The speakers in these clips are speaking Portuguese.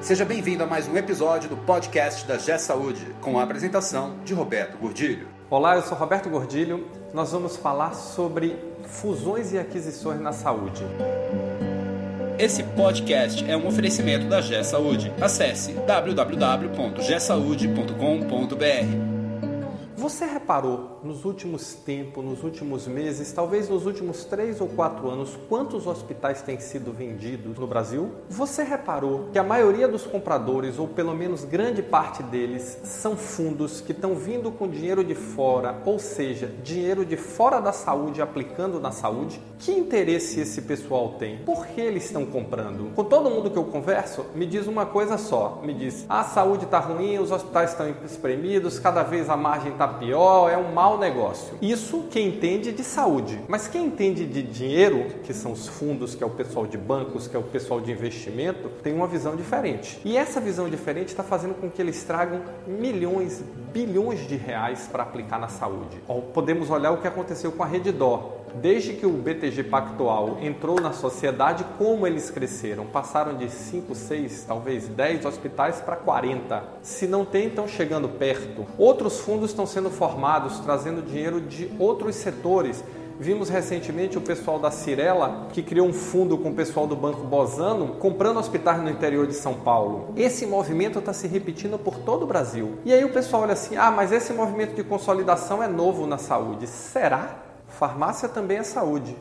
Seja bem-vindo a mais um episódio do podcast da G Saúde, com a apresentação de Roberto Gordilho. Olá, eu sou Roberto Gordilho. Nós vamos falar sobre fusões e aquisições na saúde. Esse podcast é um oferecimento da G Saúde. Acesse www.gsaude.com.br. Você reparou nos últimos tempos, nos últimos meses, talvez nos últimos três ou quatro anos, quantos hospitais têm sido vendidos no Brasil? Você reparou que a maioria dos compradores, ou pelo menos grande parte deles, são fundos que estão vindo com dinheiro de fora, ou seja, dinheiro de fora da saúde aplicando na saúde? Que interesse esse pessoal tem? Por que eles estão comprando? Com todo mundo que eu converso, me diz uma coisa só: me diz, a saúde está ruim, os hospitais estão espremidos, cada vez a margem está pior, é um mau negócio. Isso quem entende de saúde. Mas quem entende de dinheiro, que são os fundos, que é o pessoal de bancos, que é o pessoal de investimento, tem uma visão diferente. E essa visão diferente está fazendo com que eles tragam milhões, bilhões de reais para aplicar na saúde. Podemos olhar o que aconteceu com a Reddor. Desde que o BTG Pactual entrou na sociedade, como eles cresceram? Passaram de 5, 6, talvez 10 hospitais para 40. Se não tem, estão chegando perto. Outros fundos estão sendo formados, trazendo dinheiro de outros setores. Vimos recentemente o pessoal da Cirela, que criou um fundo com o pessoal do Banco Bozano, comprando hospitais no interior de São Paulo. Esse movimento está se repetindo por todo o Brasil. E aí o pessoal olha assim: ah, mas esse movimento de consolidação é novo na saúde. Será? Farmácia também é saúde.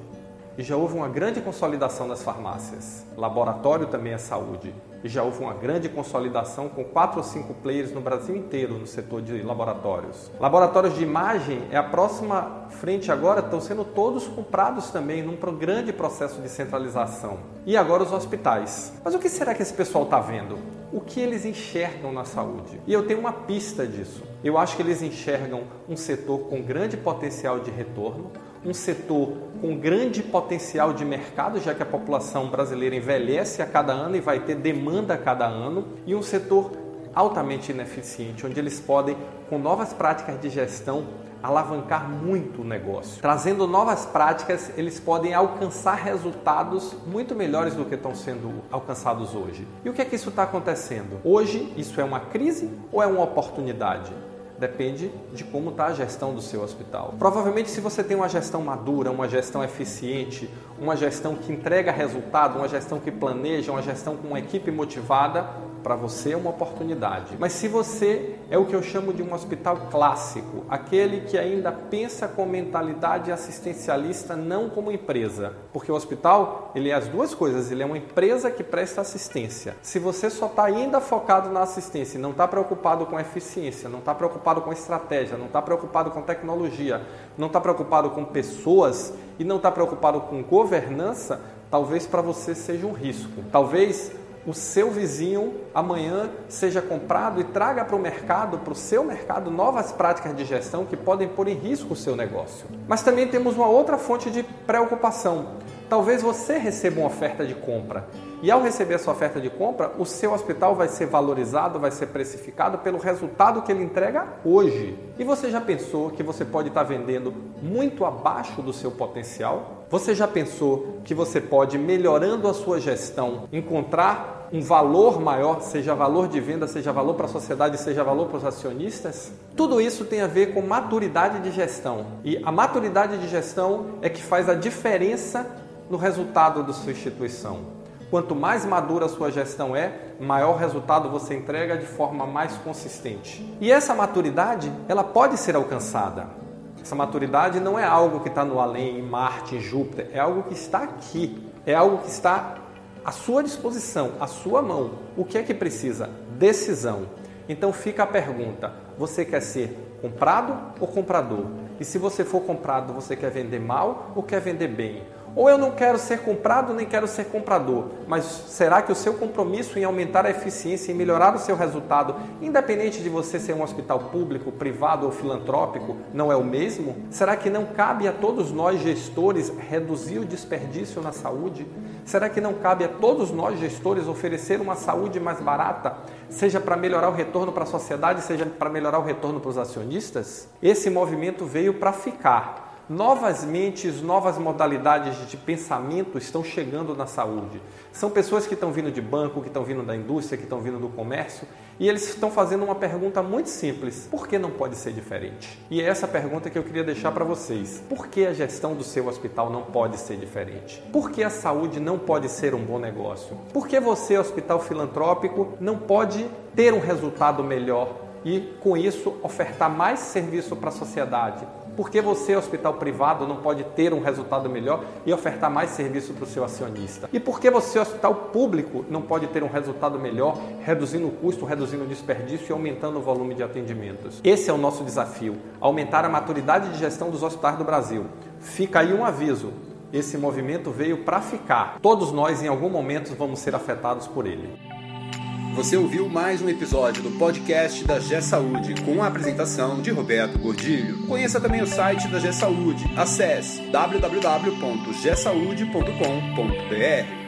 E já houve uma grande consolidação das farmácias. Laboratório também é saúde. E já houve uma grande consolidação com quatro ou cinco players no Brasil inteiro no setor de laboratórios. Laboratórios de imagem é a próxima frente agora, estão sendo todos comprados também num grande processo de centralização. E agora os hospitais. Mas o que será que esse pessoal está vendo? O que eles enxergam na saúde? E eu tenho uma pista disso. Eu acho que eles enxergam um setor com grande potencial de retorno, um setor com grande potencial de mercado, já que a população brasileira envelhece a cada ano e vai ter demanda a cada ano, e um setor altamente ineficiente, onde eles podem, com novas práticas de gestão, alavancar muito o negócio. Trazendo novas práticas, eles podem alcançar resultados muito melhores do que estão sendo alcançados hoje. E o que é que isso está acontecendo? Hoje, isso é uma crise ou é uma oportunidade? Depende de como está a gestão do seu hospital. Provavelmente, se você tem uma gestão madura, uma gestão eficiente, uma gestão que entrega resultado, uma gestão que planeja, uma gestão com uma equipe motivada, para você é uma oportunidade. Mas se você é o que eu chamo de um hospital clássico, aquele que ainda pensa com mentalidade assistencialista, não como empresa, porque o hospital ele é as duas coisas, ele é uma empresa que presta assistência. Se você só está ainda focado na assistência, não está preocupado com eficiência, não está preocupado com estratégia, não está preocupado com tecnologia, não está preocupado com pessoas e não está preocupado com governança, talvez para você seja um risco. Talvez o seu vizinho amanhã seja comprado e traga para o mercado, para o seu mercado, novas práticas de gestão que podem pôr em risco o seu negócio. Mas também temos uma outra fonte de preocupação. Talvez você receba uma oferta de compra e ao receber essa oferta de compra, o seu hospital vai ser valorizado, vai ser precificado pelo resultado que ele entrega hoje. E você já pensou que você pode estar vendendo muito abaixo do seu potencial? Você já pensou que você pode, melhorando a sua gestão, encontrar um valor maior, seja valor de venda, seja valor para a sociedade, seja valor para os acionistas? Tudo isso tem a ver com maturidade de gestão. E a maturidade de gestão é que faz a diferença no resultado da sua instituição. Quanto mais madura a sua gestão é, maior resultado você entrega de forma mais consistente. E essa maturidade, ela pode ser alcançada. Essa maturidade não é algo que está no além, em Marte, em Júpiter, é algo que está aqui, é algo que está à sua disposição, à sua mão. O que é que precisa? Decisão. Então fica a pergunta: você quer ser comprado ou comprador? E se você for comprado, você quer vender mal ou quer vender bem? Ou eu não quero ser comprado nem quero ser comprador, mas será que o seu compromisso em aumentar a eficiência e melhorar o seu resultado, independente de você ser um hospital público, privado ou filantrópico, não é o mesmo? Será que não cabe a todos nós gestores reduzir o desperdício na saúde? Será que não cabe a todos nós gestores oferecer uma saúde mais barata, seja para melhorar o retorno para a sociedade, seja para melhorar o retorno para os acionistas? Esse movimento veio para ficar Novas mentes, novas modalidades de pensamento estão chegando na saúde. São pessoas que estão vindo de banco, que estão vindo da indústria, que estão vindo do comércio e eles estão fazendo uma pergunta muito simples: por que não pode ser diferente? E é essa pergunta que eu queria deixar para vocês. Por que a gestão do seu hospital não pode ser diferente? Por que a saúde não pode ser um bom negócio? Por que você, hospital filantrópico, não pode ter um resultado melhor e, com isso, ofertar mais serviço para a sociedade? Por que você, hospital privado, não pode ter um resultado melhor e ofertar mais serviço para o seu acionista? E por que você, hospital público, não pode ter um resultado melhor, reduzindo o custo, reduzindo o desperdício e aumentando o volume de atendimentos? Esse é o nosso desafio: aumentar a maturidade de gestão dos hospitais do Brasil. Fica aí um aviso. Esse movimento veio para ficar. Todos nós, em algum momento, vamos ser afetados por ele. Você ouviu mais um episódio do podcast da G Saúde com a apresentação de Roberto Gordilho. Conheça também o site da G Saúde. Acesse www.gsaude.com.br.